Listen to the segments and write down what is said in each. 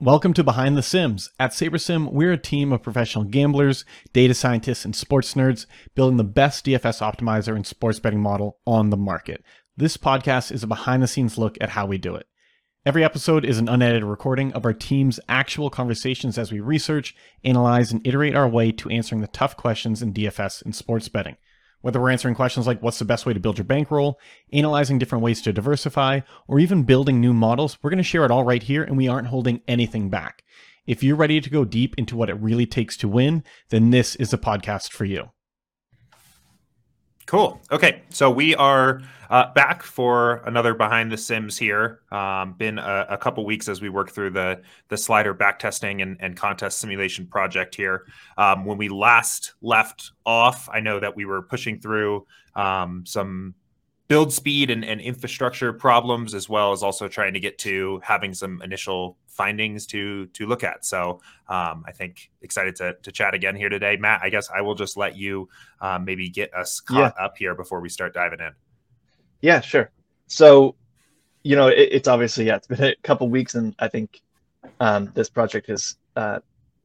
Welcome to Behind the Sims. At SaberSim, we're a team of professional gamblers, data scientists, and sports nerds building the best DFS optimizer and sports betting model on the market. This podcast is a behind the scenes look at how we do it. Every episode is an unedited recording of our team's actual conversations as we research, analyze, and iterate our way to answering the tough questions in DFS and sports betting. Whether we're answering questions like what's the best way to build your bankroll, analyzing different ways to diversify, or even building new models, we're going to share it all right here and we aren't holding anything back. If you're ready to go deep into what it really takes to win, then this is a podcast for you. Cool. Okay, so we are uh, back for another behind the Sims here. Um, been a, a, couple weeks as we work through the the slider backtesting and, and contest simulation project here. Um, when we last left off, I know that we were pushing through um, some build speed and, and infrastructure problems, as well as also trying to get to having some initial findings to to look at. So um, I think excited to to chat again here today, Matt. I guess I will just let you um, maybe get us caught yeah. up here before we start diving in. Yeah, sure. So you know, it, it's obviously yeah, it's been a couple weeks, and I think um, this project has uh,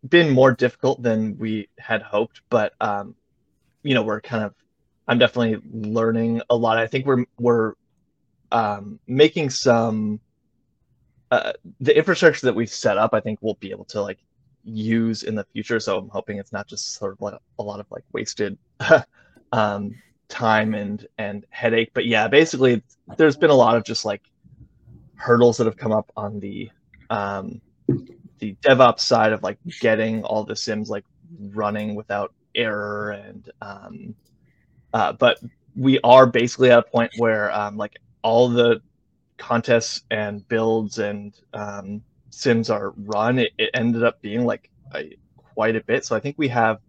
been more difficult than we had hoped. But um, you know, we're kind of I'm definitely learning a lot. I think we're we're um, making some uh, the infrastructure that we've set up, I think we'll be able to like use in the future. So I'm hoping it's not just sort of like a lot of like wasted um, time and and headache. But yeah, basically, there's been a lot of just like hurdles that have come up on the um, the DevOps side of like getting all the sims like running without error and um, uh, but we are basically at a point where um, like all the contests and builds and um, sims are run, it, it ended up being like a, quite a bit. So I think we have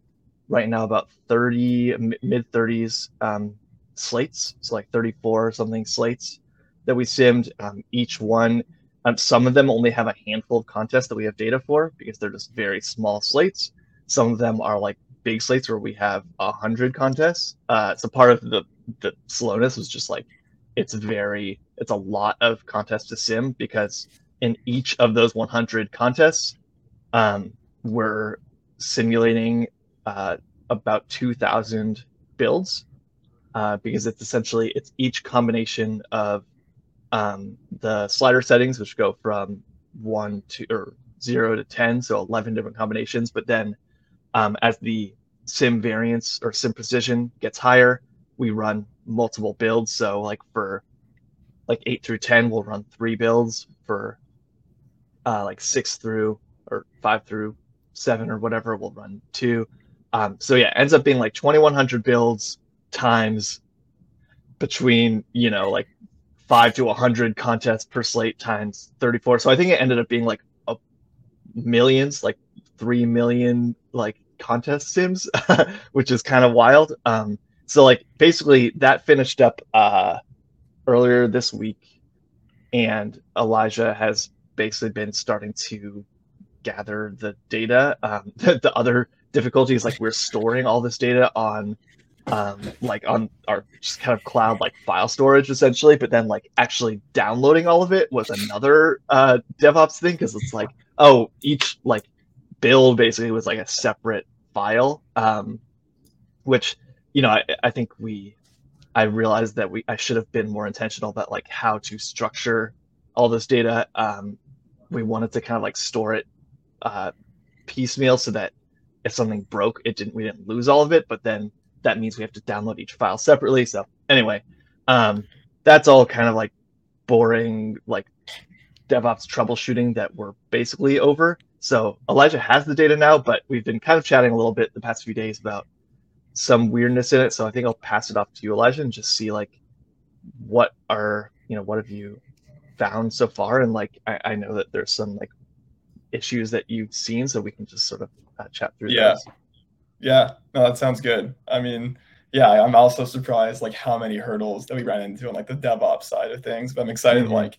right now about 30 mid 30s um, slates, so like 34 something slates that we simmed. Um, each one, um, some of them only have a handful of contests that we have data for because they're just very small slates. Some of them are like big slates where we have a hundred contests. Uh, so part of the the slowness was just like it's very it's a lot of contests to sim because in each of those 100 contests um, we're simulating uh, about 2000 builds uh, because it's essentially it's each combination of um, the slider settings which go from one to or zero to 10 so 11 different combinations but then um, as the sim variance or sim precision gets higher we run multiple builds. So like for like eight through ten, we'll run three builds. For uh, like six through or five through seven or whatever, we'll run two. Um, so yeah, ends up being like 2100 builds times between you know like five to 100 contests per slate times 34. So I think it ended up being like a millions, like three million like contest sims, which is kind of wild. Um, so like basically that finished up uh, earlier this week, and Elijah has basically been starting to gather the data. Um, the, the other difficulty is like we're storing all this data on um, like on our just kind of cloud like file storage essentially, but then like actually downloading all of it was another uh, DevOps thing because it's like oh each like build basically was like a separate file, um, which you know, I, I think we, I realized that we, I should have been more intentional about like how to structure all this data. Um, we wanted to kind of like store it uh, piecemeal so that if something broke, it didn't, we didn't lose all of it, but then that means we have to download each file separately. So anyway, um, that's all kind of like boring, like DevOps troubleshooting that we're basically over. So Elijah has the data now, but we've been kind of chatting a little bit the past few days about some weirdness in it. So I think I'll pass it off to you, Elijah, and just see like what are you know what have you found so far, and like I, I know that there's some like issues that you've seen, so we can just sort of uh, chat through. Yeah, those. yeah, no, that sounds good. I mean, yeah, I'm also surprised like how many hurdles that we ran into on like the DevOps side of things, but I'm excited mm-hmm. like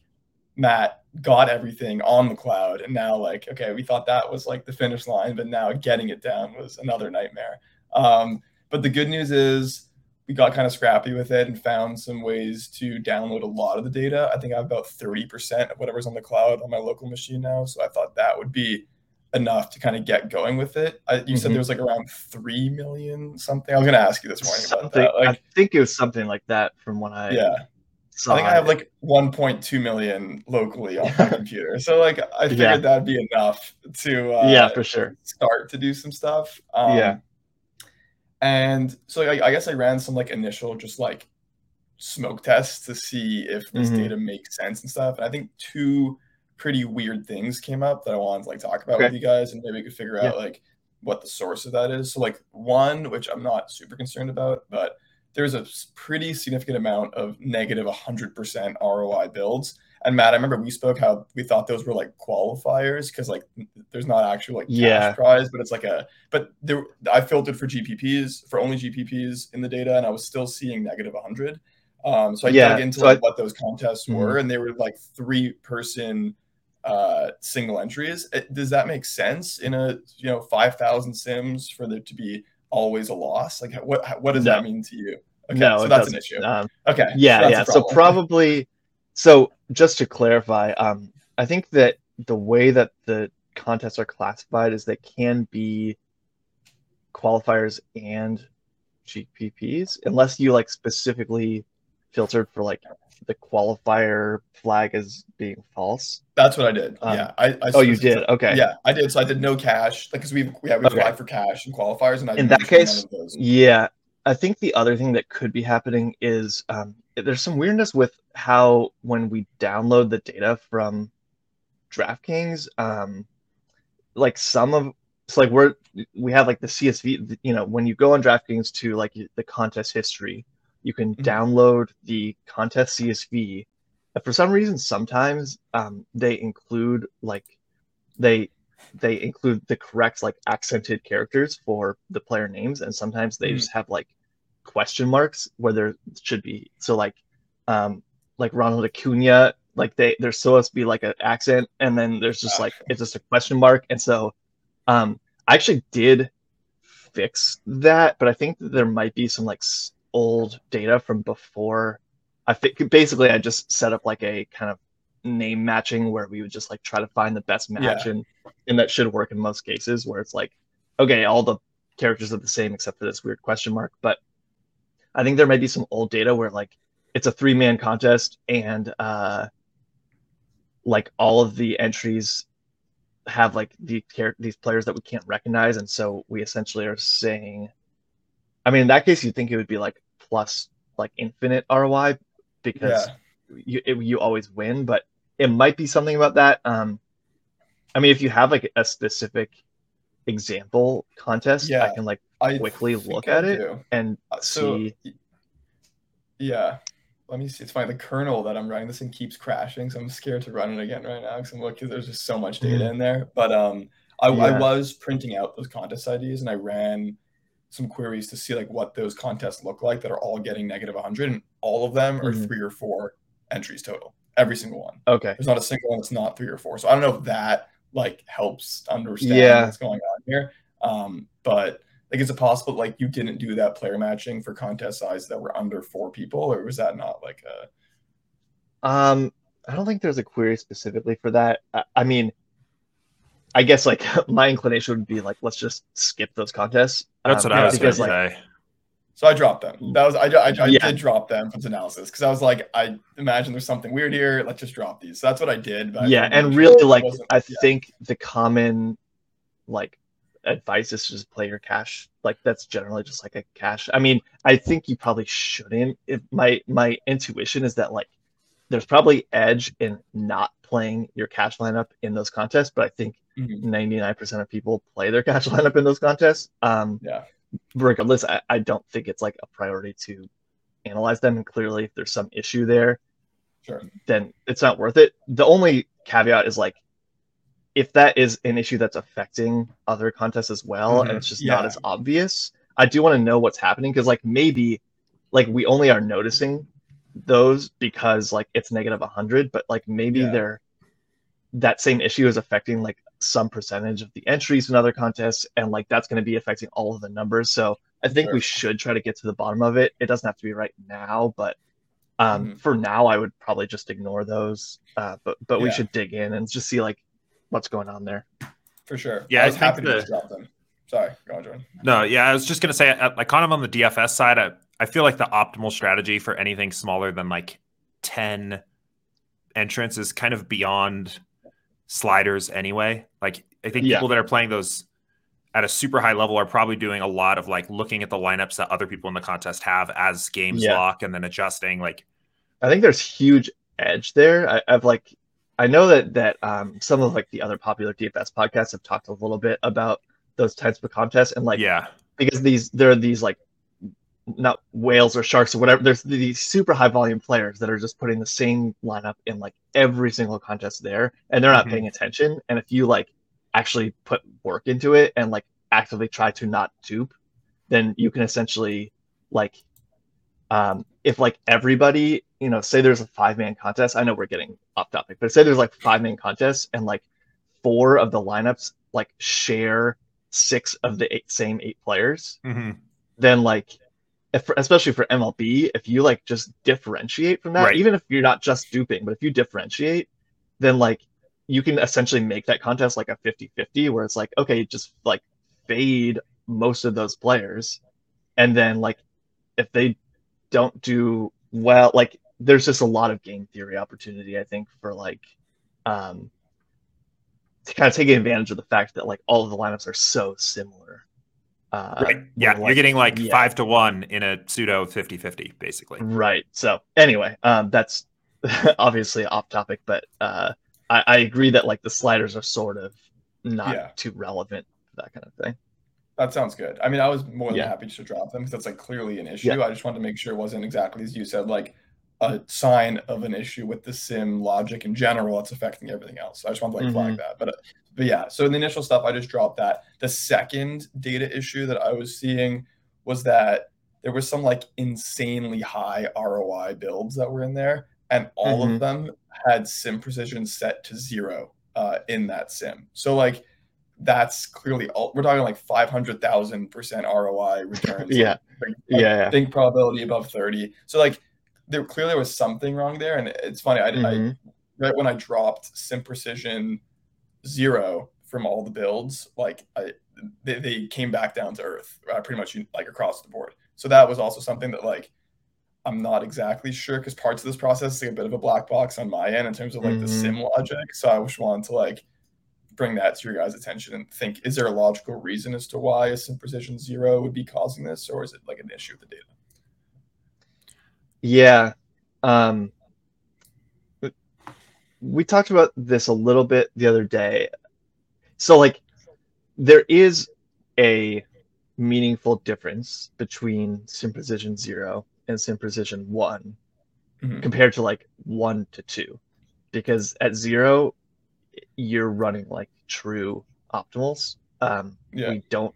Matt got everything on the cloud, and now like okay, we thought that was like the finish line, but now getting it down was another nightmare. Um, but the good news is we got kind of scrappy with it and found some ways to download a lot of the data. I think I have about 30% of whatever's on the cloud on my local machine now. So I thought that would be enough to kind of get going with it. I, you mm-hmm. said there was like around 3 million something. I was going to ask you this morning something, about that. Like, I think it was something like that from when I yeah. I think I have like 1.2 million locally on my computer. So like I figured yeah. that'd be enough to uh, yeah, for sure. Start to do some stuff. Um, yeah. And so I, I, guess I ran some like initial just like smoke tests to see if this mm-hmm. data makes sense and stuff. And I think two pretty weird things came up that I wanted to like talk about okay. with you guys, and maybe we could figure yeah. out like what the source of that is. So like one, which I'm not super concerned about, but there's a pretty significant amount of negative 100% ROI builds. And Matt, I remember we spoke how we thought those were like qualifiers because like there's not actually like cash yeah. prize, but it's like a but there I filtered for GPPs for only GPPs in the data, and I was still seeing negative 100. Um, so I yeah, dug into so like, I, what those contests mm-hmm. were, and they were like three person uh, single entries. It, does that make sense in a you know 5,000 sims for there to be always a loss? Like what what does no. that mean to you? Okay, no, so that's an issue. Um, okay. Yeah, so yeah. So probably so just to clarify, um, I think that the way that the contests are classified is they can be qualifiers and GPPs unless you like specifically filtered for like the qualifier flag as being false. That's what I did. Um, yeah. I, I oh, you did. Okay. Yeah, I did. So I did no cash, like because we we have we okay. for cash and qualifiers, and I in that case, yeah. I think the other thing that could be happening is um, there's some weirdness with how when we download the data from DraftKings, um, like some of it's like we're we have like the CSV. You know, when you go on DraftKings to like the contest history, you can mm-hmm. download the contest CSV. But for some reason, sometimes um, they include like they they include the correct like accented characters for the player names, and sometimes they mm-hmm. just have like question marks where there should be. So like um like Ronald Acuna, like they there's supposed to be like an accent, and then there's just like it's just a question mark, and so um I actually did fix that, but I think that there might be some like old data from before. I think basically I just set up like a kind of name matching where we would just like try to find the best match yeah. and and that should work in most cases where it's like okay all the characters are the same except for this weird question mark but i think there might be some old data where like it's a three man contest and uh like all of the entries have like the these players that we can't recognize and so we essentially are saying i mean in that case you'd think it would be like plus like infinite ROI because yeah. you it, you always win, but it might be something about that. Um, I mean, if you have like a specific example contest, yeah, I can like quickly look at it and uh, so, see. Yeah, let me see. It's funny. The kernel that I'm running this in keeps crashing, so I'm scared to run it again right now because I'm looking. There's just so much data mm-hmm. in there. But um, I, yeah. I was printing out those contest IDs and I ran some queries to see like what those contests look like that are all getting negative 100 and all of them are mm-hmm. three or four entries total every single one. Okay. There's not a single one that's not three or four. So i don't know if that like helps understand yeah. what's going on here. Um but like is it possible like you didn't do that player matching for contest size that were under four people or was that not like a um i don't think there's a query specifically for that. I, I mean I guess like my inclination would be like let's just skip those contests. That's um, what I was because, like, say. So I dropped them. That was I, I, I yeah. did drop them from analysis because I was like I imagine there's something weird here. Let's just drop these. So that's what I did. yeah, and really like I yeah. think the common like advice is just play your cash. Like that's generally just like a cash. I mean, I think you probably shouldn't. If my my intuition is that like there's probably edge in not playing your cash lineup in those contests, but I think mm-hmm. 99% of people play their cash lineup in those contests. Um, yeah. Regardless, I, I don't think it's like a priority to analyze them. And clearly, if there's some issue there, sure. then it's not worth it. The only caveat is like, if that is an issue that's affecting other contests as well, mm-hmm. and it's just yeah. not as obvious, I do want to know what's happening because like maybe like we only are noticing those because like it's negative 100 but like maybe yeah. they're that same issue is affecting like some percentage of the entries in other contests and like that's going to be affecting all of the numbers so I think Sure. we should try to get to the bottom of it. It doesn't have to be right now, but um, Mhm. for now, I would probably just ignore those. Uh, but but we should dig in and just see like what's going on there. for sure. Yeah, I I was think happy to the- just drop them. Sorry, go on, Jordan. No, yeah, I was just gonna say, uh, like, kind of on the DFS side, I, I feel like the optimal strategy for anything smaller than like ten entrants is kind of beyond sliders anyway. Like, I think Yeah. people that are playing those at a super high level are probably doing a lot of like looking at the lineups that other people in the contest have as games Yeah. lock and then adjusting. Like, I think there's huge edge there. I, I've like I know that that um, some of like the other popular DFS podcasts have talked a little bit about those types of contests and like yeah, because these there are these like not whales or sharks or whatever. There's these super high volume players that are just putting the same lineup in like every single contest there, and they're not Mhm. paying attention. And if you like actually put work into it and like actively try to not dupe, then you can essentially like um if like everybody you know say there's a five man contest i know we're getting off topic but say there's like five man contests and like four of the lineups like share six of the eight, same eight players hmm then like if, especially for mlb if you like just differentiate from that Right. even if you're not just duping but if you differentiate then like you can essentially make that contest like a 50-50 where it's like okay just like fade most of those players and then like if they don't do well like there's just a lot of game theory opportunity i think for like um to kind of taking advantage of the fact that like all of the lineups are so similar uh right. Yeah, you're getting like yeah. five to one in a pseudo 50 50, basically. Right. So anyway, um, that's obviously off topic, but uh, I, I agree that like the sliders are sort of not Yeah. too relevant for that kind of thing. That sounds good. I mean, I was more than Yeah. happy to drop them because that's like clearly an issue. I just wanted to make sure it wasn't exactly as you said, like a sign of an issue with the sim logic in general. It's affecting everything else. So I just want to like flag that. But but yeah, so in the initial stuff, I just dropped that. The second data issue that I was seeing was that there was some like insanely high ROI builds that were in there, and all Mhm. of them had sim precision set to zero uh, in that sim. So like that's clearly all we're talking like 500,000 percent ROI returns. Yeah. Like, Yeah, yeah. Think probability above 30. So like there clearly was something wrong there. And it's funny, I, I Mhm. right when I dropped sim precision zero from all the builds, like I they, they came back down to earth uh, pretty much like across the board. So that was also something that like I'm not exactly sure because parts of this process is like a bit of a black box on my end in terms of like the Mhm. sim logic. So I just wanted to like bring that to your guys' attention and think: is there a logical reason as to why a sim precision zero would be causing this, or is it like an issue with the data? Yeah. Um, we talked about this a little bit the other day. So, like, there is a meaningful difference between sim precision zero and sim precision one Mhm. compared to like one to two, because at zero, you're running like true optimals. Um, Yeah. We don't.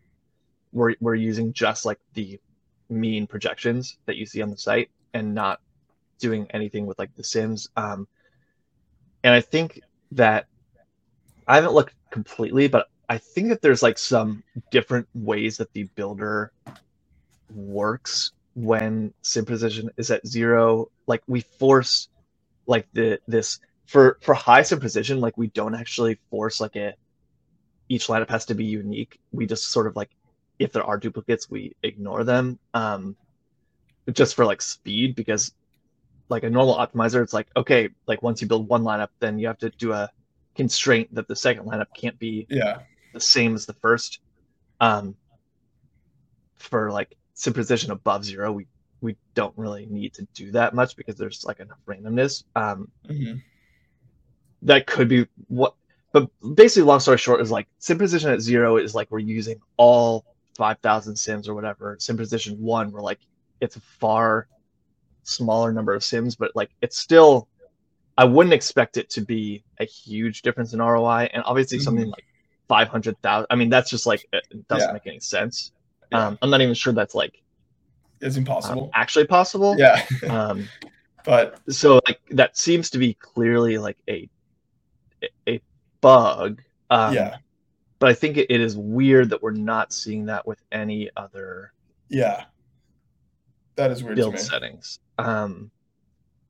We're we're using just like the mean projections that you see on the site and not doing anything with like the sims. Um, and I think that I haven't looked completely, but I think that there's like some different ways that the builder works when sim position is at zero. Like we force like the this for for high sim position, like we don't actually force like a each lineup has to be unique. We just sort of like if there are duplicates, we ignore them. Um, just for like speed because like a normal optimizer it's like okay like once you build one lineup then you have to do a constraint that the second lineup can't be Yeah. the same as the first um for like sim position above zero we we don't really need to do that much because there's like enough randomness um Mhm. that could be what but basically long story short is like sim position at zero is like we're using all 5000 sims or whatever sim position one we're like it's a far smaller number of sims but like it's still i wouldn't expect it to be a huge difference in roi and obviously something like 500000 i mean that's just like it doesn't Yeah. make any sense Yeah. um i'm not even sure that's like It's um, impossible. actually possible yeah. um but so like that seems to be clearly like a a bug um, yeah. but i think it, it is weird that we're not seeing that with any other Yeah. That is weird build to me. settings. Um,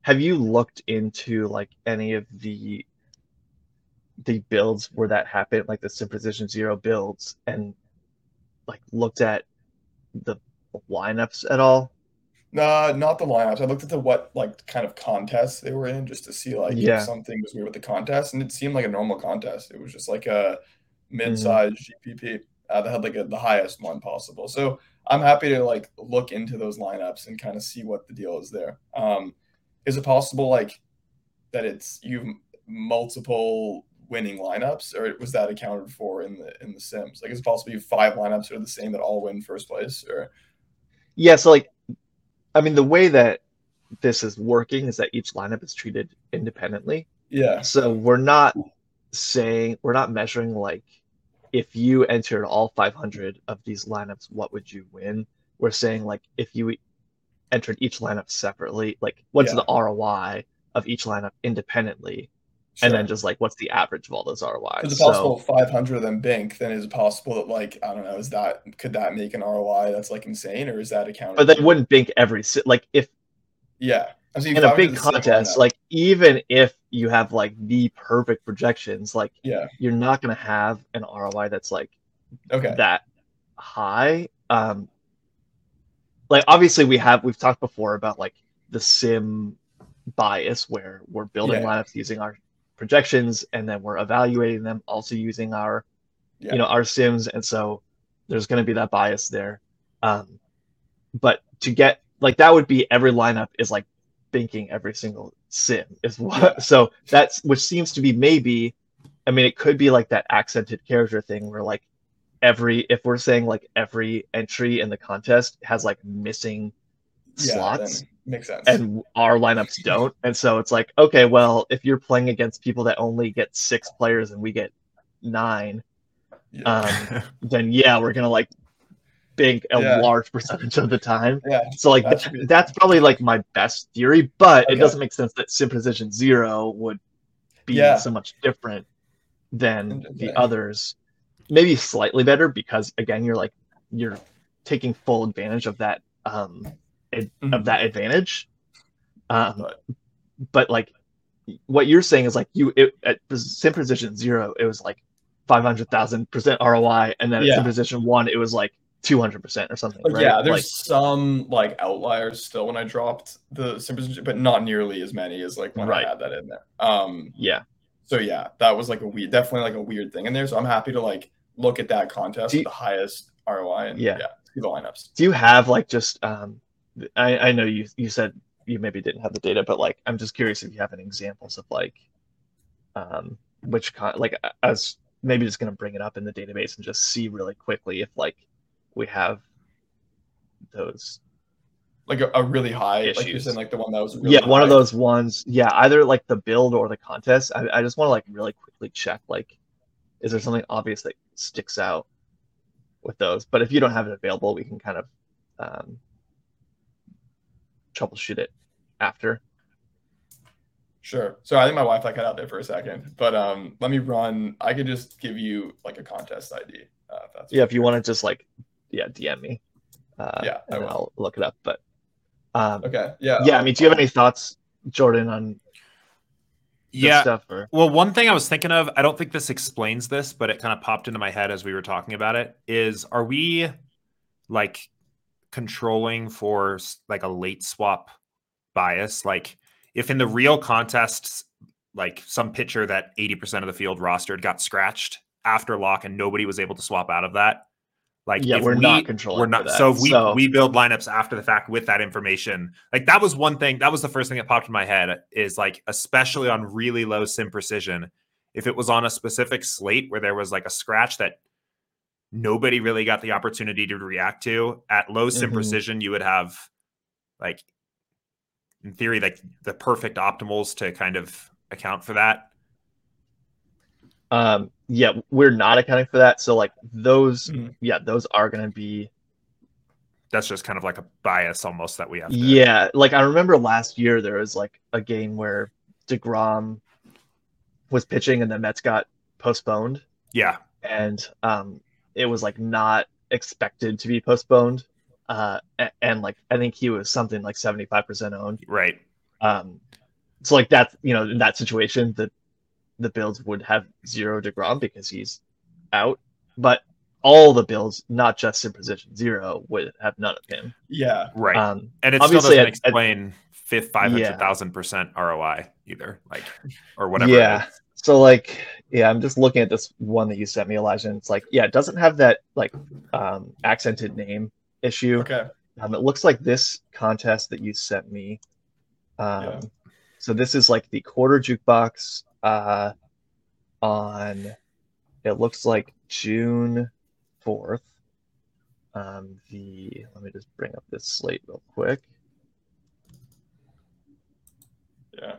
have you looked into like any of the the builds where that happened, like the Simposition Zero builds, and like looked at the lineups at all? Nah, not the lineups. I looked at the what like kind of contests they were in just to see like Yeah. if something was weird with the contest, and it seemed like a normal contest. It was just like a Mm-hmm. mid-sized GPP uh, that had like a, the highest one possible. So I'm happy to like look into those lineups and kind of see what the deal is there. Um, is it possible like that it's you've multiple winning lineups, or was that accounted for in the in the Sims? Like, is it possible you have five lineups that are the same that all win first place, or Yeah, so like, I mean, the way that this is working is that each lineup is treated independently. yeah, So we're not saying we're not measuring like if you entered all 500 of these lineups, what would you win? We're saying like if you entered each lineup separately, like what's Yeah. the ROI of each lineup independently, and then just like what's the average of all those ROIs? Is it So- possible 500 of them bink? Then is it possible that like I don't know, is that could that make an ROI that's like insane, or is that accounted? but they wouldn't bink every like if Yeah, in a 500 big contest, like even if you have like the perfect projections, like yeah, you're not gonna have an ROI that's like okay, that high. Um, like obviously we have we've talked before about like the sim bias where we're building Yeah. lineups using our projections and then we're evaluating them also using our yeah, you know our sims. And so there's going to be that bias there. Um but to get like that would be every lineup is like thinking every single sim is what Yeah. so that's which seems to be maybe i mean it could be like that accented character thing where like every if we're saying like every entry in the contest has like missing yeah, slots makes sense. and our lineups don't. And so it's like, okay, well, if you're playing against people that only get six players and we get nine, yeah. um, then yeah, we're gonna like big a Yeah. large percentage of the time. yeah, So like That that that's probably like my best theory, but it doesn't make sense that position zero would be Yeah. so much different than the others. Maybe slightly better because again, you're like you're taking full advantage of that um ad- Mhm. of that advantage. Um, But- like what you're saying is like you it, at sim position zero, it was like five hundred thousand percent ROI, and then Yeah. at position one, it was like two hundred percent or something. Right? yeah, there's Like, some like outliers still when I dropped the simple, but not nearly as many as like when Right. I had that in there. Um, yeah. so yeah, that was like a weird, definitely like a weird thing in there. So I'm happy to like look at that contest you- the highest ROI and Yeah. yeah, see the lineups. Do you have like just um, I I know you you said you maybe didn't have the data, but like I'm just curious if you have any examples of like um which con like I was maybe just gonna bring it up in the database and just see really quickly if like we have those Like a, a really high, like you're Issues. saying, like the one that was really yeah one of those ones yeah either like the build or the contest i, I just want to like really quickly check like is there something obvious that sticks out with those but if you don't have it available we can kind of um, troubleshoot it after Sure. So I think my Wi-Fi cut out there for a second, but um, let me run. I could just give you like a contest ID. Uh, if that's yeah if you want to just like yeah dm me uh, Yeah, I will. i'll look it up but um, Okay. Yeah. yeah i I'll- mean do you have any thoughts jordan on this yeah. stuff or Well, one thing I was thinking of, I don't think this explains this, but it kind of popped into my head as we were talking about it, is are we like controlling for like a late swap bias? Like if in the real contests, like some pitcher that 80% of the field rostered got scratched after lock and nobody was able to swap out of that. Like Yeah, we're we, not controlling We're not. that. So if we So- we build lineups after the fact with that information. Like that was one thing. That was the first thing that popped in my head. Is like especially on really low sim precision, if it was on a specific slate where there was like a scratch that nobody really got the opportunity to react to at low sim Mhm. precision, you would have like in theory like the perfect optimals to kind of account for that. Um yeah we're not accounting for that so like those Mhm. yeah those are going to be That's just kind of like a bias almost that we have. To, Yeah, like I remember last year there was like a game where DeGrom was pitching and the Mets got postponed yeah, and um it was like not expected to be postponed. uh, a- and like I think he was something like seventy five percent owned. Right. Um, so like that, you know, in that situation, the the builds would have zero Degrom because he's out, but all the builds, not just in position zero, would have none of him. Yeah. Right. Um, and it still doesn't at- at- explain fifth five hundred thousand percent ROI either, like or whatever. Yeah. So like, yeah, I'm just looking at this one that you sent me, Elijah. And it's like, yeah, it doesn't have that like um, accented name issue. Okay. Um, it looks like this contest that you sent me. Um, Yeah. So this is like the quarter jukebox uh, on. It looks like June fourth. Um, the let me just bring up this slate real quick. Yeah.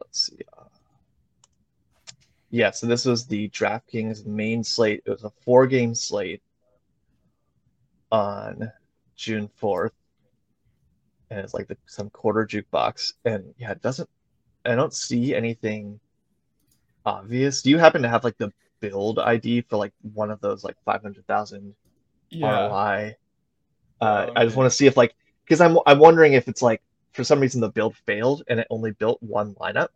let's see. Uh, yeah, so this was the DraftKings main slate. It was a four game slate on June 4th. And it's like the, some quarter jukebox. And yeah, it doesn't, I don't see anything obvious. Do you happen to have like the build ID for like one of those like 500,000 Yeah. ROI? Uh, Um, I just want to see if like, because I'm, I'm wondering if it's like, for some reason the build failed and it only built one lineup.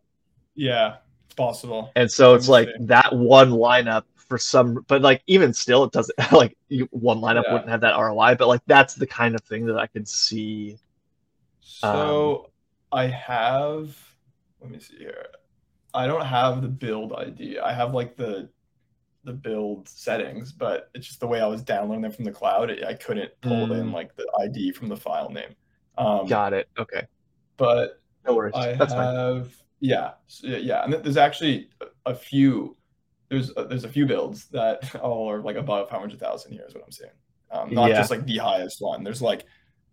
Yeah. It's possible. And so it's like that one lineup for some, but like even still, it doesn't like you, one lineup Yeah. wouldn't have that ROI. But like that's the kind of thing that I could see. Um, So I have let me see here. I don't have the build ID. I have like the the build settings, but it's just the way I was downloading them from the cloud. I couldn't pull in Mm. like the ID from the file name. Um, Got it. Okay, but no worries. I That's fine. yeah so, yeah, and there's actually a, a few there's a, there's a few builds that all are like above 500,000 here is what I'm saying. Um, not Yeah. just like the highest one. There's like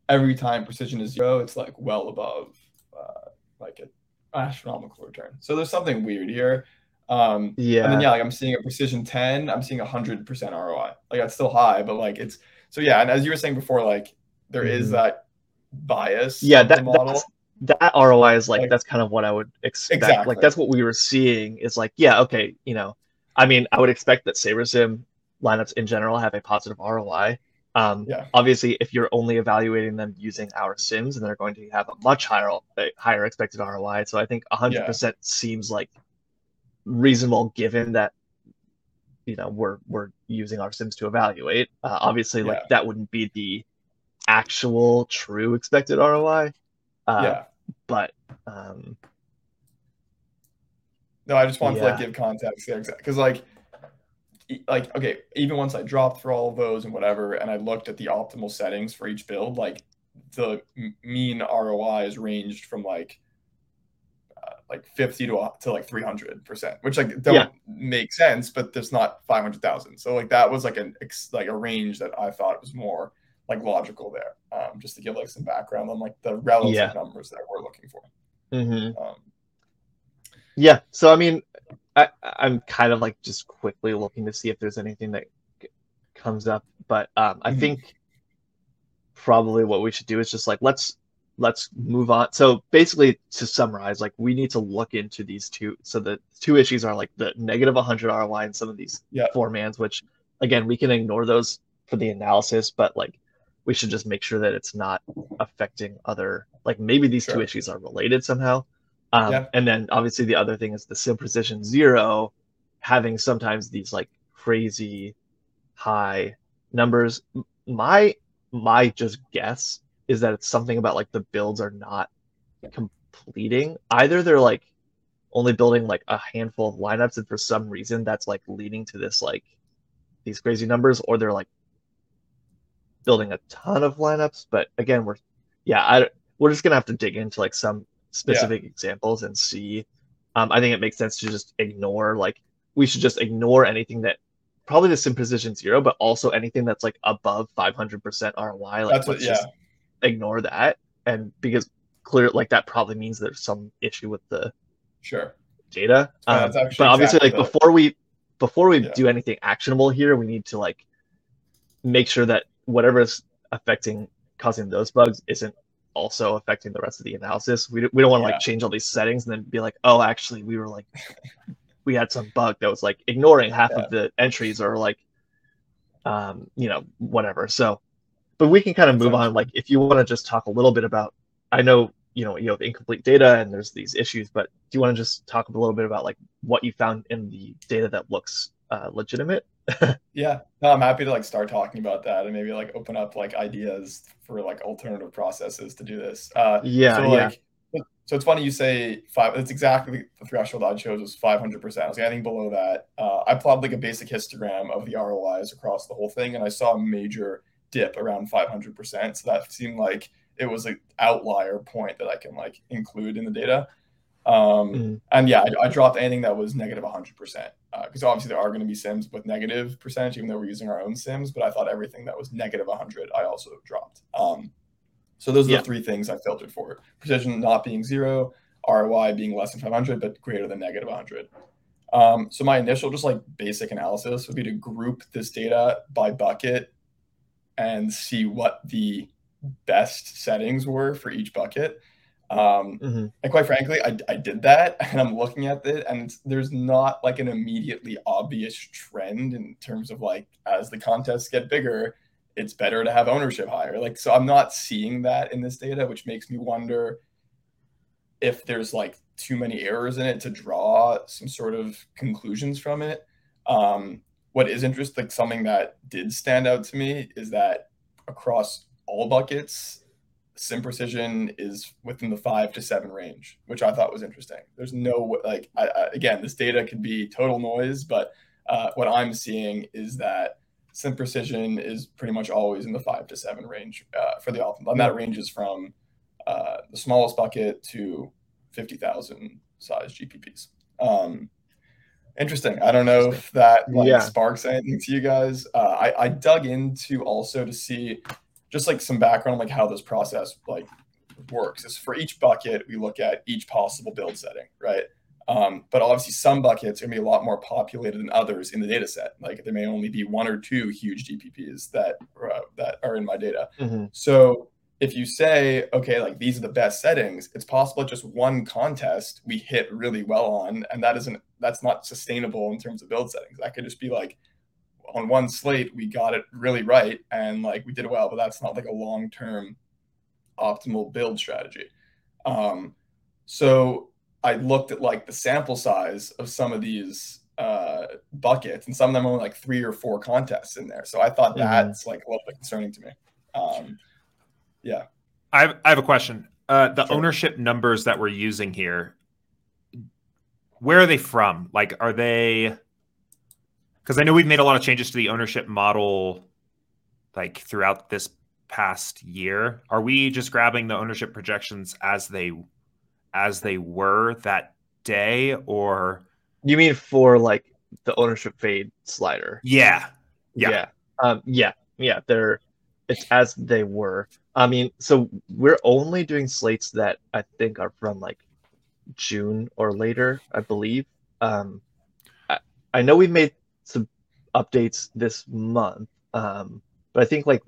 every time precision is zero, it's like well above uh, like an astronomical return. So there's something weird here. Um, Yeah. and then yeah, like I'm seeing a precision 10, I'm seeing 100% ROI. Like that's still high, but like it's so yeah, and as you were saying before like there is Mhm. that bias yeah, that model. that ROI is like, Like- that's kind of what I would expect. Exactly. Like that's what we were seeing. Is like yeah, okay, you know, I mean, I would expect that SaberSim lineups in general have a positive ROI. Um, Yeah. Obviously, if you're only evaluating them using our sims, and they're going to have a much higher higher expected ROI. So I think 100% seems like reasonable given that you know we're we're using our sims to evaluate. Uh, obviously, like Yeah. that wouldn't be the actual true expected ROI. Uh, yeah. But um, No, I just wanted to like give context because like like okay, even once I dropped for all of those and whatever, and I looked at the optimal settings for each build, like the mean ROI is ranged from like uh, like 50 to, to like 300 percent, which like don't Yeah. make sense, but there's not 500,000. So like that was like an ex- like a range that I thought was more like logical there, um, just to give like some background on like the relative Yeah. numbers that we're looking for. mhm. Um, Yeah, so I mean, I, I'm kind of like just quickly looking to see if there's anything that comes up, but um, I Mhm. think probably what we should do is just like let's let's move on. So basically, to summarize, like we need to look into these two. So the two issues are like the negative 100 ROI and some of these Yeah. four mans, which again we can ignore those for the analysis, but like we should just make sure that it's not affecting other like maybe these two issues are related somehow. Um, Yeah. And then obviously the other thing is the sim precision zero having sometimes these like crazy high numbers. My my just guess is that it's something about like the builds are not completing. Either they're like only building like a handful of lineups, and for some reason that's like leading to this like these crazy numbers, or they're like building a ton of lineups. But again, we're yeah, I we're just gonna have to dig into like some specific examples and see. Um, I think it makes sense to just ignore like we should just ignore anything that probably the sim position zero, but also anything that's like above 500% ROI. Like That's let's just ignore that. And because clear, like that probably means there's some issue with the sure. data. Um, actually but obviously, exactly like before we before we Yeah. do anything actionable here, we need to like make sure that whatever is affecting causing those bugs isn't also affecting the rest of the analysis. We, don't- we don't want to Yeah. like change all these settings and then be like, oh, actually, we were like, we had some bug that was like ignoring half Yeah. of the entries or like, um, you know, whatever. So but we can kind of move on. Like, if you want to just talk a little bit about, I know you know you have incomplete data and there's these issues, but do you want to just talk a little bit about like what you found in the data that looks uh, legitimate? Yeah, no, I'm happy to like start talking about that and maybe like open up like ideas for like alternative processes to do this. Uh, yeah, so yeah. like so it's funny you say five. It's exactly the threshold I chose was 500. percent I was like, anything below that. Uh, I plotted like a basic histogram of the ROIs across the whole thing, and I saw a major dip around 500 percent. So that seemed like it was an outlier point that I can like include in the data. Um, Mhm. And yeah, I, I dropped anything that was negative negative 100 percent because obviously there are going to be sims with negative percentage, even though we're using our own sims. But I thought everything that was negative 100, I also dropped. Um, so those are Yeah. the three things I filtered for: precision not being zero, ROI being less than 500 but greater than negative 100. Um, so my initial just like basic analysis would be to group this data by bucket and see what the best settings were for each bucket. Um, Mhm. and quite frankly, I, I did that and I'm looking at it and there's not like an immediately obvious trend in terms of like as the contests get bigger, it's better to have ownership higher. Like, so I'm not seeing that in this data, which makes me wonder if there's like too many errors in it to draw some sort of conclusions from it. Um, what is interesting, like something that did stand out to me is that across all buckets, sim precision is within the five to seven range, which I thought was interesting. There's no like, I, I, again, this data could be total noise, but uh, what I'm seeing is that sim precision is pretty much always in the five to seven range uh, for the optimal, and that ranges from uh, the smallest bucket to 50,000 size GPPs. Um, interesting. I don't know if that like Yeah. sparks anything to you guys. Uh, I, I dug into also to see just like some background on like how this process like works. Is for each bucket we look at each possible build setting, right? Um, but obviously some buckets are gonna be a lot more populated than others in the data set. Like there may only be one or two huge GPPs that uh, that are in my data. Mhm. So if you say, okay, like these are the best settings, it's possible just one contest we hit really well on, and that isn't that's not sustainable in terms of build settings. That could just be like on one slate we got it really right and like we did well, but that's not like a long term optimal build strategy. Um, so I looked at like the sample size of some of these uh, buckets, and some of them are only like three or four contests in there. So I thought Mhm. that's like a little bit concerning to me. Um, yeah. I have, I have a question. Uh, the Sure. ownership numbers that we're using here, where are they from? Like, are they? Because I know we've made a lot of changes to the ownership model, like throughout this past year. Are we just grabbing the ownership projections as they, as they were that day, or You mean for like the ownership fade slider? yeah, Yeah. Yeah. Um, yeah. Yeah. They're it's as they were. I mean, so we're only doing slates that I think are from like June or later, I believe. Um, I, I know we made some updates this month, um, but I think like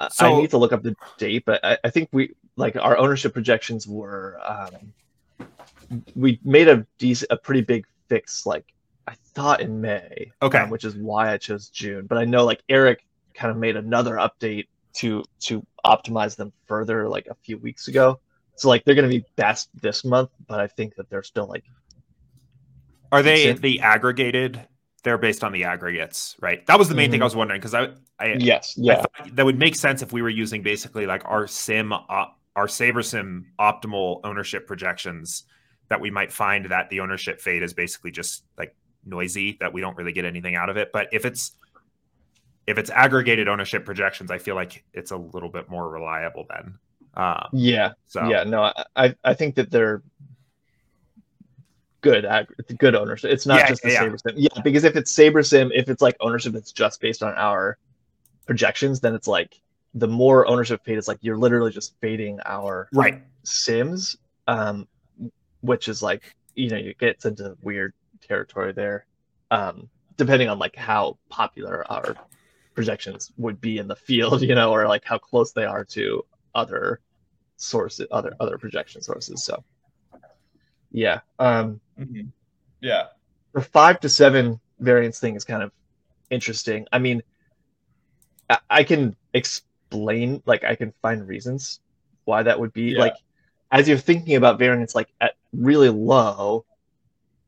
I- I need to look up the date, but I, I think we like our ownership projections were um, we made a decent, a pretty big fix like I thought in May. Okay. um, which is why I chose June. But I know like Eric kind of made another update to to optimize them further like a few weeks ago. So like they're gonna be best this month, but I think that they're still like are they Decent. the aggregated? They're based on the aggregates, right? That was the main thing I was wondering because I, I, yes, yeah, thought that would make sense if we were using basically like our sim op, our SaberSim optimal ownership projections that we might find that the ownership fade is basically just like noisy that we don't really get anything out of it but if it's if it's aggregated ownership projections i feel like it's a little bit more reliable then um yeah, so yeah. No, I- I I think that they're good good ownership. It's not Yeah, just the yeah. SaberSim. Yeah, because if it's SaberSim, if it's like ownership that's just based on our projections, then it's like the more ownership fade is like you're literally just fading our right Sims, um, which is like you know you get into weird territory there, um, depending on like how popular our projections would be in the field, you know, or like how close they are to other sources, other other projection sources. So, yeah, um, Mhm. Yeah. the five to seven variance thing is kind of interesting. I mean, I, I can explain like I can find reasons why that would be Yeah. like as you're thinking about variance like at really low,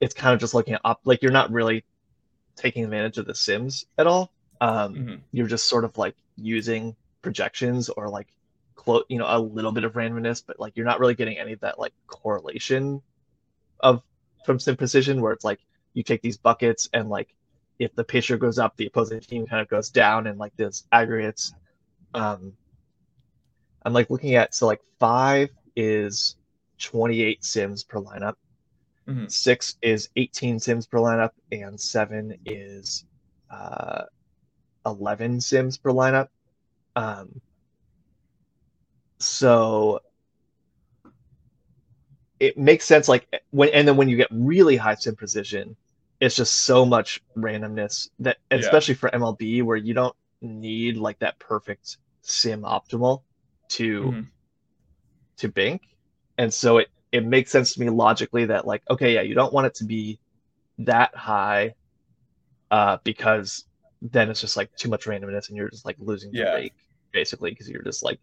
it's kind of just looking at up like you're not really taking advantage of the sims at all. Um, Mhm. You're just sort of like using projections or like clo- you know a little bit of randomness, but like you're not really getting any of that like correlation of from sim precision where it's like you take these buckets and like if the pitcher goes up, the opposing team kind of goes down and like this aggregates. Um, I'm like looking at so like five is 28 sims per lineup, Mhm. six is 18 sims per lineup, and seven is uh, 11 sims per lineup. Um, so it makes sense like when and then when you get really high sim precision it's just so much randomness that Yeah. especially for mlb where you don't need like that perfect sim optimal to Mhm. to bink and so it it makes sense to me logically that like okay yeah you don't want it to be that high uh because then it's just like too much randomness and you're just like losing the Yeah. rake basically because you're just like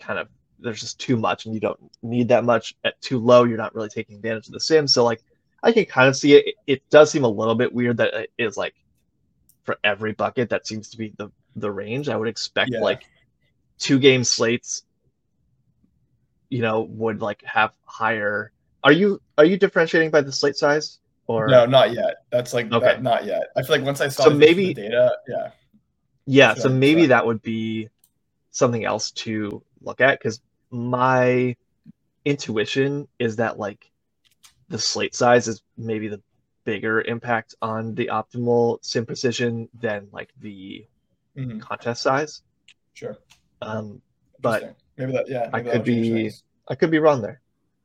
kind of there's just too much and you don't need that much at too low you're not really taking advantage of the sim so like i can kind of see it it, it does seem a little bit weird that it is like for every bucket that seems to be the the range i would expect Yeah. like two game slates you know would like have higher are you are you differentiating by the slate size or No, not yet. That's like Okay. that, not yet. I feel like once I saw So the maybe- data, yeah, Yeah, so maybe that would be something else to look at because my intuition is that like the slate size is maybe the bigger impact on the optimal sim precision than like the Mhm. contest size. sure. Um, But maybe that, yeah, I could be- things. I could be wrong there.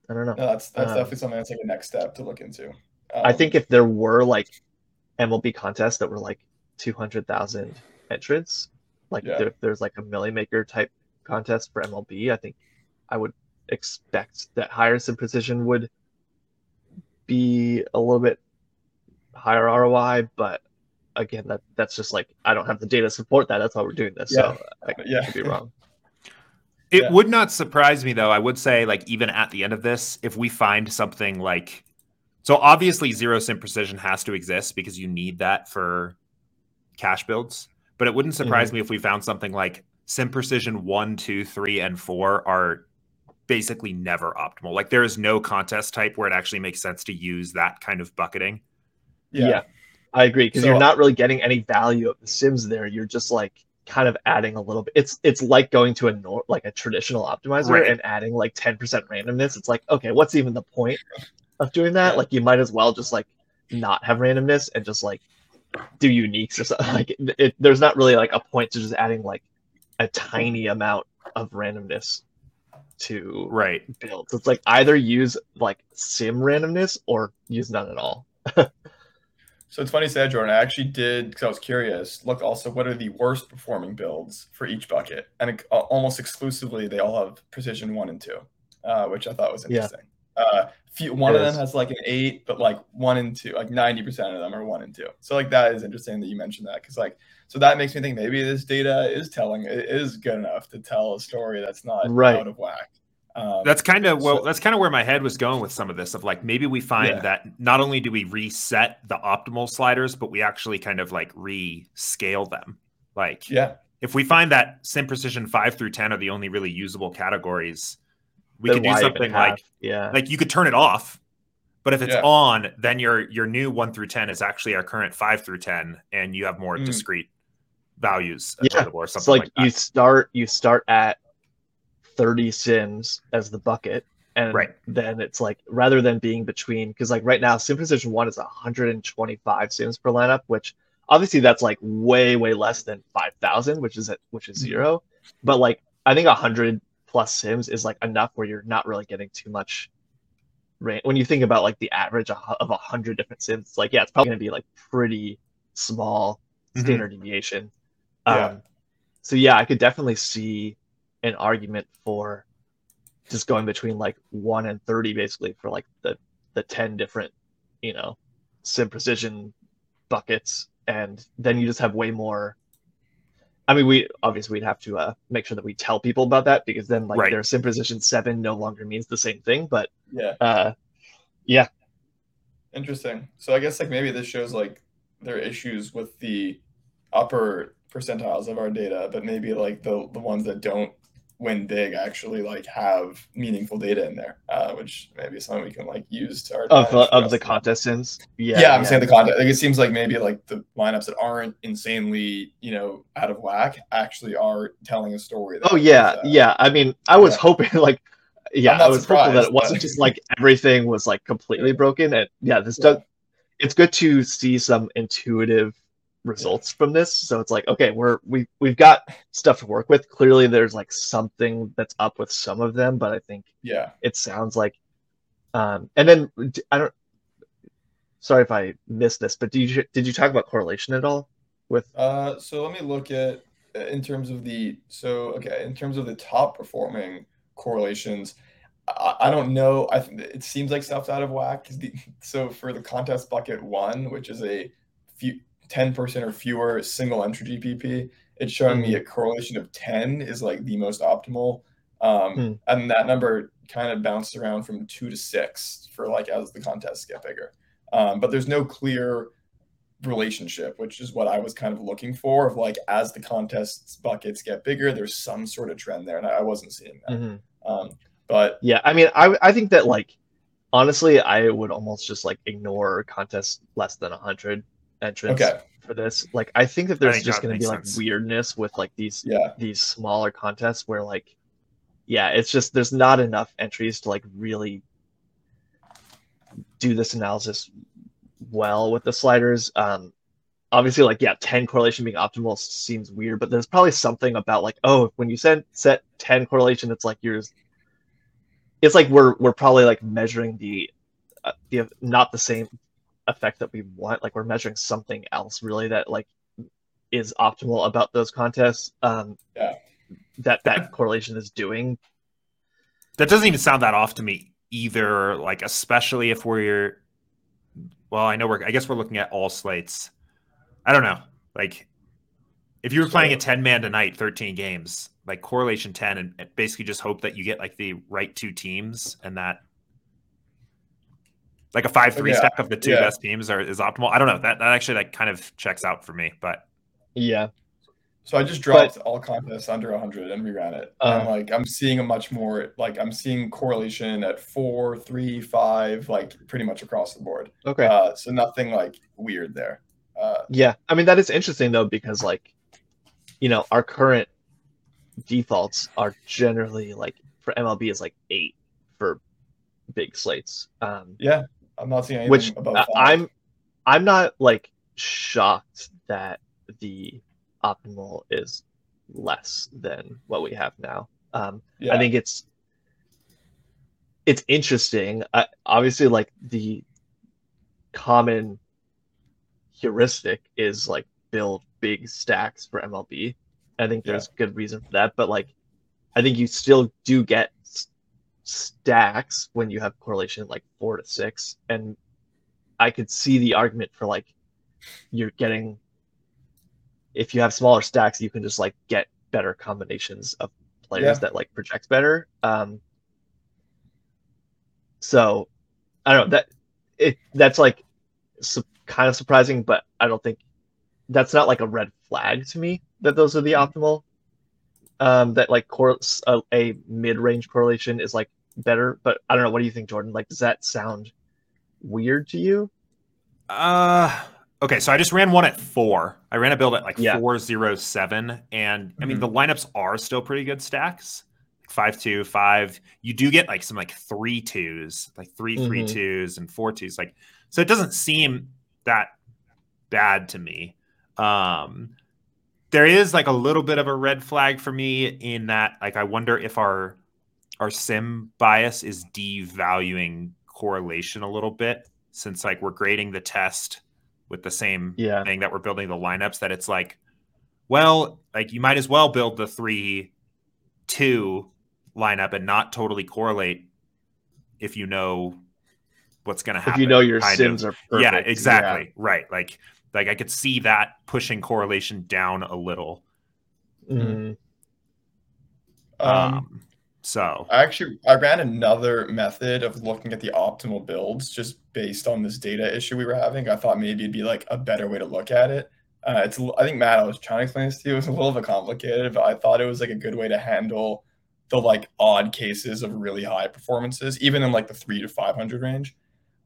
I don't know. No, that's that's um, definitely something that's like a next step to look into. I Um, think if there were like MLB contests that were like 200,000 entrants, like Yeah. there, there's like a Milly Maker type contest for MLB, I think I would expect that higher sim precision would be a little bit higher ROI, but again, that that's just like I don't have the data to support that. That's why we're doing this. So I yeah, could be wrong. It Yeah. would not surprise me though. I would say, like, even at the end of this, if we find something like, so obviously zero sim precision has to exist because you need that for cash builds. But it wouldn't surprise mm-hmm. me if we found something like sim precision one, two, three, and four are basically never optimal. Like there is no contest type where it actually makes sense to use that kind of bucketing. Yeah. yeah, I agree because So- you're not really getting any value of the Sims there. You're just like kind of adding a little bit. It's it's like going to a nor- like a traditional optimizer Right. and adding like 10% randomness. It's like okay, what's even the point of doing that? Yeah. Like you might as well just like not have randomness and just like do uniques or something. Like it, it, there's not really like a point to just adding like a tiny amount of randomness to Right. builds. It's like either use like sim randomness or use none at all. So it's funny you said, Jordan. I actually did because I was curious. Look, also, what are the worst performing builds for each bucket? And it, uh, almost exclusively, they all have precision one and two, uh, which I thought was Yeah. interesting. Uh, few, one of It them has like an eight, but like one and two, like ninety percent of them are one and two. So like that is interesting that you mentioned that because like so that makes me think maybe this data is telling is good enough to tell a story that's not Right. out of whack. Um, That's kind of well. So- that's kind of where my head was going with some of this. Of like maybe we find Yeah. that not only do we reset the optimal sliders, but we actually kind of like rescale them. Like yeah, if we find that sim precision five through ten are the only really usable categories, we Then could do something like yeah. like you could turn it off, but if it's Yeah. on, then your your new one through ten is actually our current five through ten, and you have more Mm. discrete values Yeah. or it's something like, like, that. you start you start at 30 sims as the bucket and Right. then it's like rather than being between because like right now sim precision one is 125 sims per lineup which obviously that's like way way less than 5000 which is at which is Mhm. zero but like i think 100 plus sims is like enough where you're not really getting too much range when you think about like the average of of 100 different sims like yeah it's probably going to be like pretty small Mhm. standard deviation Yeah. um so yeah i could definitely see an argument for just going between like 1 and 30 basically for like the the 10 different you know sim precision buckets and then you just have way more I mean, we obviously we'd have to uh, make sure that we tell people about that because then like Right. their sim precision seven no longer means the same thing. But Yeah. uh, yeah, Interesting. So I guess like maybe this shows like there are issues with the upper percentiles of our data, but maybe like the the ones that don't win big actually like have meaningful data in there, uh, which maybe is something we can like use to our of the, for of the to- contest sims. Yeah, Yeah, I'm saying the contest. Like it seems like maybe like the lineups that aren't insanely, you know, out of whack actually are telling a story. Oh yeah, uh, yeah. I mean, I was yeah. hoping like, yeah, I was hopeful that it wasn't but- just like everything was like completely broken. And yeah, this Yeah. does. It's good to see some intuitive results from this. So it's like, okay, we're we we've got stuff to work with. Clearly, there's like something that's up with some of them, but I think Yeah. it sounds like, um, and then i don't. Sorry if I missed this, but did you did you talk about correlation at all with? Uh, so let me look at uh, in terms of the so okay in terms of the top performing correlations. I, I don't know. I think it seems like stuff's out of whack. the, so for the contest bucket one, which is a few 10% or fewer single entry GPP, it's showing mm-hmm. me hmm. a correlation of 10 is like the most optimal. Um. Hmm. And that number kind of bounced around from two to six for like as the contests get bigger. Um, but there's no clear relationship, which is what I was kind of looking for of like as the contests buckets get bigger, there's some sort of trend there. And I, wasn't seeing that. Mm-hmm. Um, but yeah, I mean, I, I think that like honestly, I would almost just like ignore contests less than 100 entrance okay. for this. Like I think that there's think just gonna be sense. like weirdness with like these yeah. these smaller contests where like yeah, it's just there's not enough entries to like really do this analysis well with the sliders. Um obviously like yeah, 10 correlation being optimal seems weird, but there's probably something about like, oh, when you set set 10 correlation, it's like yours it's like we're we're probably like measuring the uh, the not the same effect that we want. Like we're measuring something else really that like is optimal about those contests. Um, Yeah. That that correlation is doing. That doesn't even sound that off to me either. Like, especially if we're, well, I know we're, I guess we're looking at all slates. I don't know. Like, if you were playing a 10 man tonight, 13 games, like correlation 10, and and basically just hope that you get like the right two teams and that, like a 5 3 Yeah, stack of the two yeah. best teams are, is optimal. I don't know. That, that actually like kind of checks out for me, but Yeah. So I just dropped all contests under 100 and reran it. Uh. and like I'm seeing a much more like I'm seeing correlation at four, three, five, like pretty much across the board. Okay. Uh, so nothing like weird there. Uh, Yeah, I mean that is interesting though because like, you know, our current defaults are generally like for MLB is like eight for big slates. Um, yeah, I'm not seeing anything which five. I'm, I'm not like shocked that the optimal is less than what we have now. Um, yeah. I think it's it's interesting. I, obviously, like the common heuristic is like build big stacks for MLB. I think there's good reason for that, but like I think you still do get stacks when you have correlation like four to six, and I could see the argument for like you're getting if you have smaller stacks, you can just like get better combinations of players Yeah. that like project better. Um, so I don't know that it that's like su- kind of surprising, but I don't think that's not like a red flag to me that those are the optimal. Um, that like cor- a, a mid-range correlation is like better, but I don't know. What do you think, Jordan? Like, does that sound weird to you? Uh okay, so I just ran one at four. I ran a build at like Yeah. four zero seven, and I mean Mhm. the lineups are still pretty good stacks. Five two, five. You do get like some like three twos, like three three Mhm. twos and four twos. Like so it doesn't seem that bad to me. Um there is like a little bit of a red flag for me in that like I wonder if our our sim bias is devaluing correlation a little bit since like we're grading the test with the same Yeah. thing that we're building the lineups that it's like well like you might as well build the 3 2 lineup and not totally correlate if you know what's going to happen If you know your sims of. are perfect. yeah exactly right like like i could see that pushing correlation down a little Mm, Um, Um, so I actually I ran another method of looking at the optimal builds just based on this data issue we were having. I thought maybe it'd be like a better way to look at it. Uh, it's I think Matt, I was trying to explain this to you. It was a little bit complicated, but I thought it was like a good way to handle the like odd cases of really high performances, even in like the three to five hundred range.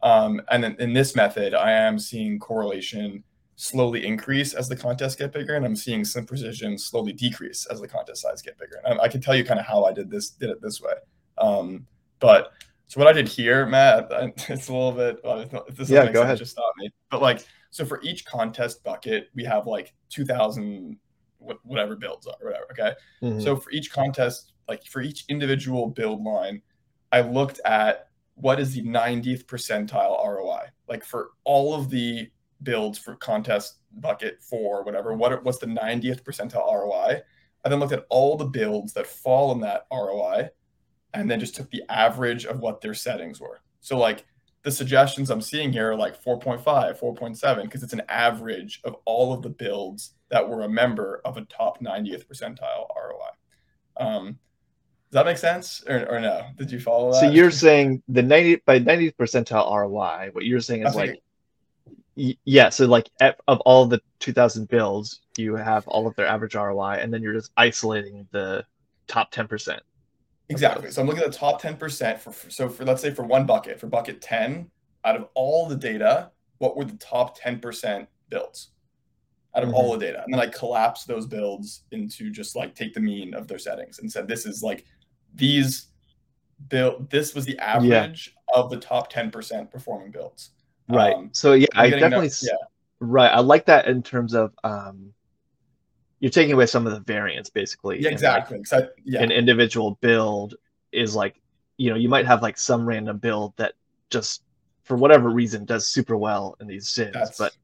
Um, and then in this method, I am seeing correlation slowly increase as the contests get bigger, and I'm seeing sim precision slowly decrease as the contest size get bigger. And I, I can tell you kind of how I did this did it this way. Um, but so what I did here, Matt, I- it's a little bit. Well, if this Yeah, go sense, ahead. Just stop me. But like, so for each contest bucket, we have like two thousand whatever builds are, whatever. Okay. mhm. So for each contest, like for each individual build line, I looked at what is the 90th percentile ROI. Like for all of the builds for contest bucket four, whatever, what what's the 90th percentile ROI? I then looked at all the builds that fall in that ROI and then just took the average of what their settings were. So like the suggestions I'm seeing here are like 4.5, 4.7, because it's an average of all of the builds that were a member of a top 90th percentile ROI. Um, does that make sense or, or no? Did you follow that? so you're saying the 90 by 90th percentile ROI, what you're saying is like yeah, so like of all the 2000 builds, you have all of their average ROI and then you're just isolating the top 10%. Exactly. So I'm looking at the top 10% for for- so for let's say for one bucket, for bucket 10, out of all the data, what were the top 10% builds out of mm-hmm. all the data? And then I collapse those builds into just like take the mean of their settings and said this is like these build this was the average of the top 10% performing builds. Right. Um, so yeah, no- definitely yeah. right. I like that in terms of um you're taking away some of the variance basically. Yeah, like, exactly. I- yeah. an individual build is like you know you might have like some random build that just for whatever reason does super well in these sims That's- but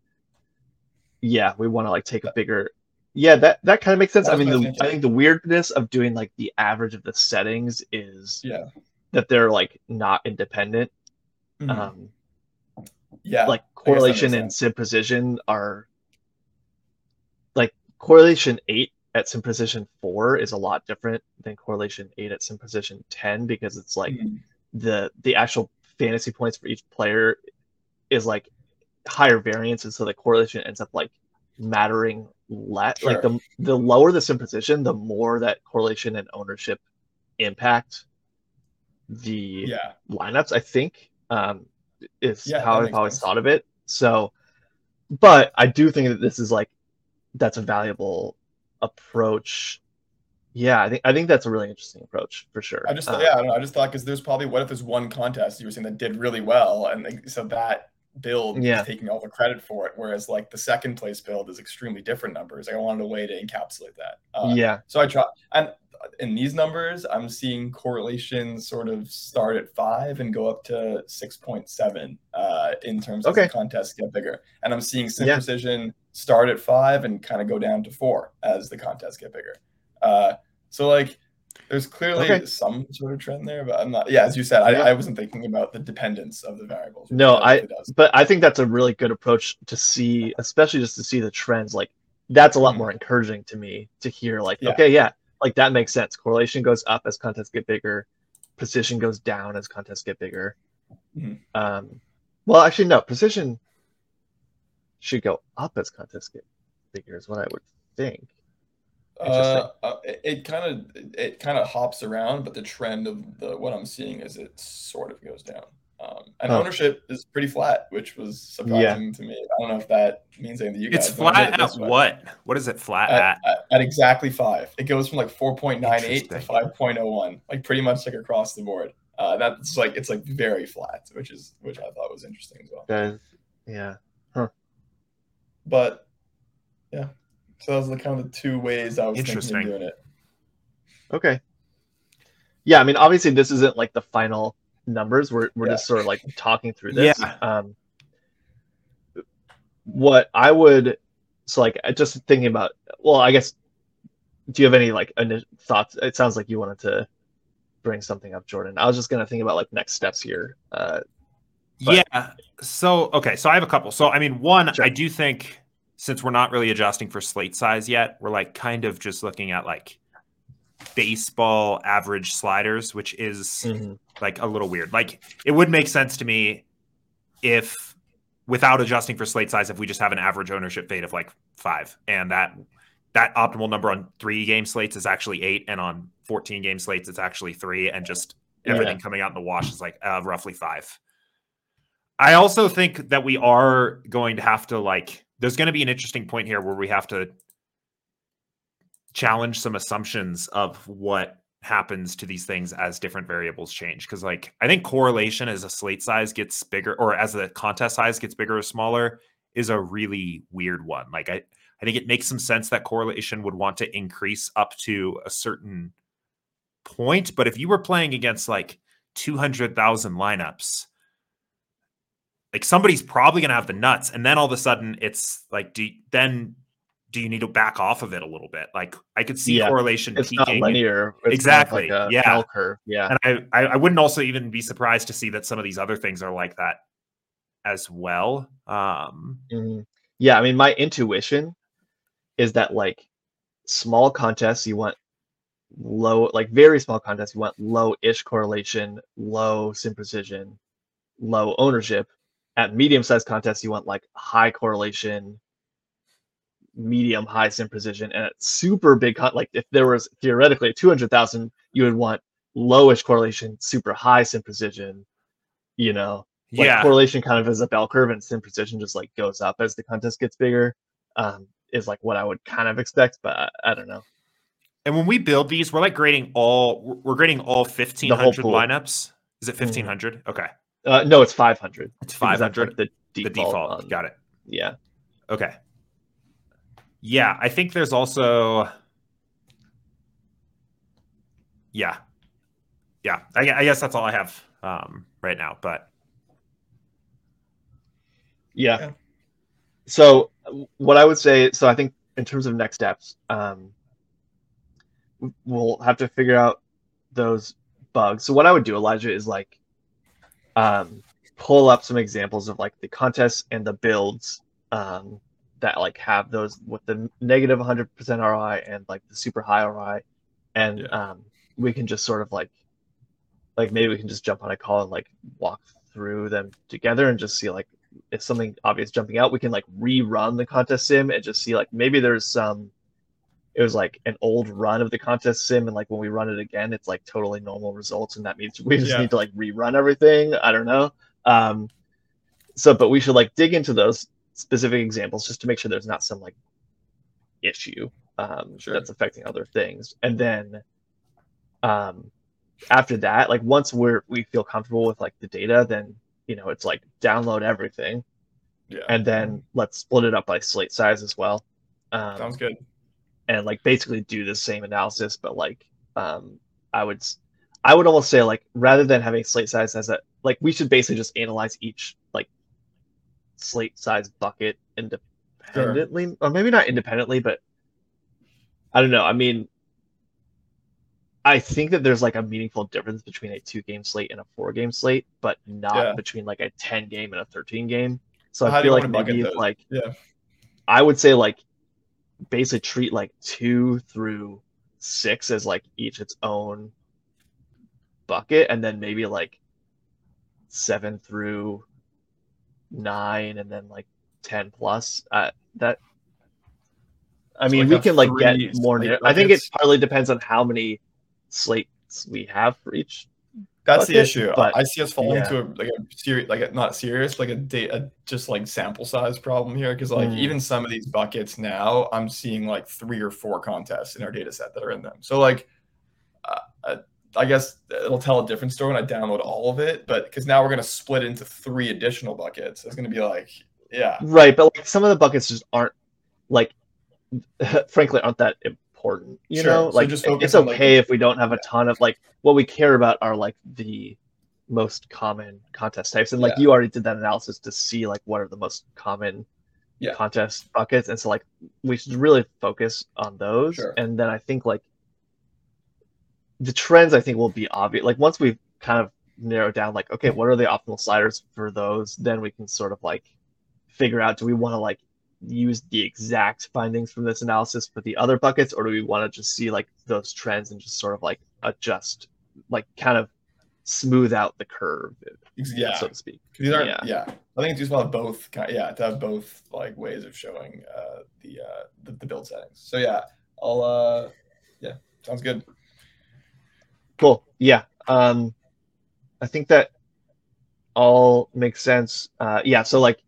yeah we want to like take a bigger yeah that that kind of makes sense i mean I the, think, i think the weirdness of doing like the average of the settings is Yeah. that they're like not independent Mhm. um yeah. like correlation and sim precision are like correlation 8 at sim precision 4 is a lot different than correlation 8 at sim precision 10 because it's like Mhm. the the actual fantasy points for each player is like higher variance and so the correlation ends up like mattering less like the the lower the sim precision the more that correlation and ownership impact the yeah. lineups i think um is Yeah, how i've always sense. thought of it so but i do think that this is like that's a valuable approach yeah i think i think that's a really interesting approach for sure I just Um, yeah, I, don't know, I just thought because there's probably what if there's one contest you were saying that did really well, and like, so that build Yeah. is taking all the credit for it, whereas like the second place build is extremely different numbers. I wanted a way to encapsulate that. Uh, yeah So I try, and in these numbers, I'm seeing correlations sort of start at five and go up to six point seven uh, in terms of Okay. the contests get bigger, and I'm seeing sim Yeah. precision start at five and kind of go down to four as the contests get bigger. Uh, so like, there's clearly Okay. some sort of trend there, but I'm not. Yeah, as you said. I, I wasn't thinking about the dependence of the variables. No, I- does. but I think that's a really good approach to see, especially just to see the trends. Like that's a lot Mhm. more encouraging to me to hear. Like, Yeah. okay, yeah, like that makes sense. Correlation goes up as contests get bigger. Precision goes down as contests get bigger. Mhm. Um, well, actually, no. Precision should go up as contests get bigger, is what I would think. Uh, uh, it kind of it kind of hops around, but the trend of the what I'm seeing is it sort of goes down. Um, and Huh. ownership is pretty flat, which was surprising to me. I don't know if that means anything to you guys. it's but I did flat it at way. what? What is it flat At, at? at, at exactly five. It goes from like 4.98 to 5.01, like pretty much like across the board. Uh, that's like it's like very flat, which is which I thought was interesting as well. Guys, yeah. But yeah, so those are the kind of the two ways I was thinking of doing it. Okay. Yeah, I mean, obviously, this isn't like the final numbers. We're we're Yeah. just sort of like talking through this. Yeah. Um, what I would, so like, just thinking about. Well, I guess. Do you have any like thoughts? It sounds like you wanted to bring something up, Jordan. I was just gonna think about like next steps here. Uh, but- yeah. So okay, so I have a couple. So I mean, one, Sure. I do think since we're not really adjusting for slate size yet, we're like kind of just looking at like baseball average sliders, which is Mm-hmm. like a little weird. Like it would make sense to me if without adjusting for slate size, if we just have an average ownership fade of like five and that that optimal number on three game slates is actually eight and on 14 game slates it's actually three and just everything coming out in the wash is like uh, roughly five. I also think that we are going to have to like there's going to be an interesting point here where we have to challenge some assumptions of what happens to these things as different variables change. Because like i think correlation as a slate size gets bigger or as the contest size gets bigger or smaller is a really weird one. Like i i think it makes some sense that correlation would want to increase up to a certain point but if you were playing against like 200,000 lineups like somebody's probably going to have the nuts and then all of a sudden it's like do then do you need to back off of it a little bit like i could see Yeah, correlation It's not linear. It's Exactly, Like yeah. Yeah. and I, I wouldn't also even be surprised to see that some of these other things are like that as well um Mhm. Yeah, I mean, my intuition is that like small contests, you want low, like very small contests, you want low-ish correlation, low sim precision, low ownership. At medium-sized contests, you want like high correlation, medium high sim precision, and at super big like if there was theoretically two hundred thousand, you would want lowish correlation, super high sim precision. You know, like yeah. correlation kind of is a bell curve and sim precision just like goes up as the contest gets bigger um is like what i would kind of expect but i, I don't know. And when we build these we're like grading all we're- grading all 1500 lineups? Is it Mhm. 1500 okay. Uh no it's 500 it's 500 like, the the default, default. on- got it. Yeah. Okay. Yeah, I think there's also. Yeah, yeah. I, I guess that's all I have um, right now. But yeah Yeah. so what i would say so i think in terms of next steps um we'll have to figure out those bugs so what i would do elijah is like um pull up some examples of like the contests and the builds um that like have those with the negative 100% ROI and like the super high ROI and Yeah. um we can just sort of like like maybe we can just jump on a call and like walk through them together and just see like if something obvious jumping out we can like rerun the contest sim and just see like maybe there's some it was like an old run of the contest sim and like when we run it again it's like totally normal results and that means we just Yeah. need to like rerun everything i don't know um so but we should like dig into those specific examples just to make sure there's not some like issue um Sure. that's affecting other things and then um after that like once we're we feel comfortable with like the data then you know it's like download everything Yeah. and then let's split it up by slate size as well um, Sounds good. and like basically do the same analysis but like um i would I would almost say like rather than having slate size as a like we should basically just analyze each like slate size bucket independently. Or maybe not independently but i don't know. I mean i think that there's like a meaningful difference between a two game slate and a four game slate but not Yeah. between like a 10 game and a 13 game so How i feel like maybe like Yeah. I would say like basically treat like two through six as like each its own bucket, and then maybe like seven through nine, and then like ten plus. Uh, that I mean, like we can like get more. nar- I think it partly depends on how many slates we have for each. That's the issue. but- I see us falling yeah. into a like a serious, like a, not serious, like a data, just like sample size problem here. Because like Mm. even some of these buckets now, I'm seeing like three or four contests in our data set that are in them. So like, I guess it'll tell a different story when I download all of it. But because now we're gonna split into three additional buckets, it's gonna be like, yeah, Right, but like some of the buckets just aren't like, frankly, aren't that important. You Sure, know, so like just focus it's on, okay the- if we don't have a ton of like what we care about are like the most common contest types, and like Yeah. you already did that analysis to see like what are the most common Yeah. contest buckets, and so like we should really focus on those, Sure. and then I think like the trends I think will be obvious. Like once we've kind of narrowed down, like okay, what are the optimal sliders for those, then we can sort of like figure out do we want to like use the exact findings from this analysis for the other buckets, or do we want to just see like those trends and just sort of like adjust, like kind of smooth out the curve, Yeah. so to speak? These are Yeah. yeah. I think it's useful to have both. Yeah, to have both like ways of showing uh, the, uh, the the build settings. So yeah, I'll uh, yeah, sounds good. Cool. Yeah. Um, I think that all makes sense. Uh, yeah. So like,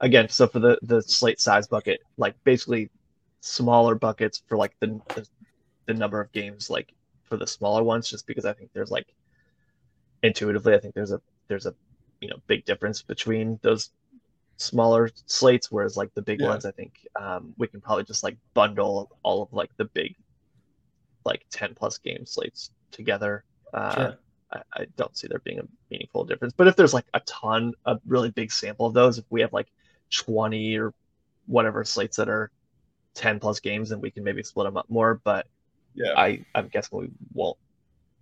again, so for the the slate size bucket, like basically smaller buckets for like the the, the number of games, like for the smaller ones, just because I think there's like intuitively, I think there's a there's a you know big difference between those smaller slates, whereas like the big Yeah. ones, I think um, we can probably just like bundle all of like the big like 10 plus game slates together. Uh, Sure. I, I don't see there being a meaningful difference. But if there's like a ton, a really big sample of those, if we have like 20 or whatever slates that are 10 plus games, then we can maybe split them up more. But Yeah. I, I'm guessing we won't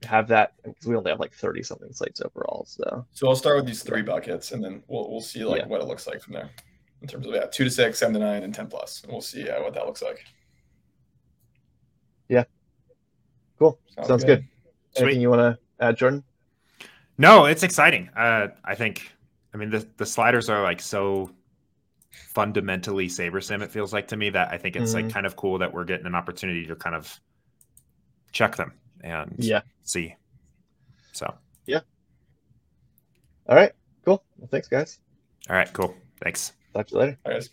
have that because we only have like 30 something slates overall. So So I'll start with these three buckets, and then we'll we'll see like Yeah. what it looks like from there, in terms of yeah, two to six, seven to nine, and ten plus, and we'll see uh, what that looks like. Yeah. Cool. Sounds, good. Sweet. Anything you want to add, Jordan? No, it's exciting. Uh, I think. I mean, the the sliders are like so fundamentally SaberSim. It feels like to me that I think it's like Mhm. kind of cool that we're getting an opportunity to kind of check them and Yeah. see. So, yeah. All right. Cool. Well, thanks, guys. all right, cool. Thanks. Talk to you later. All right, guys.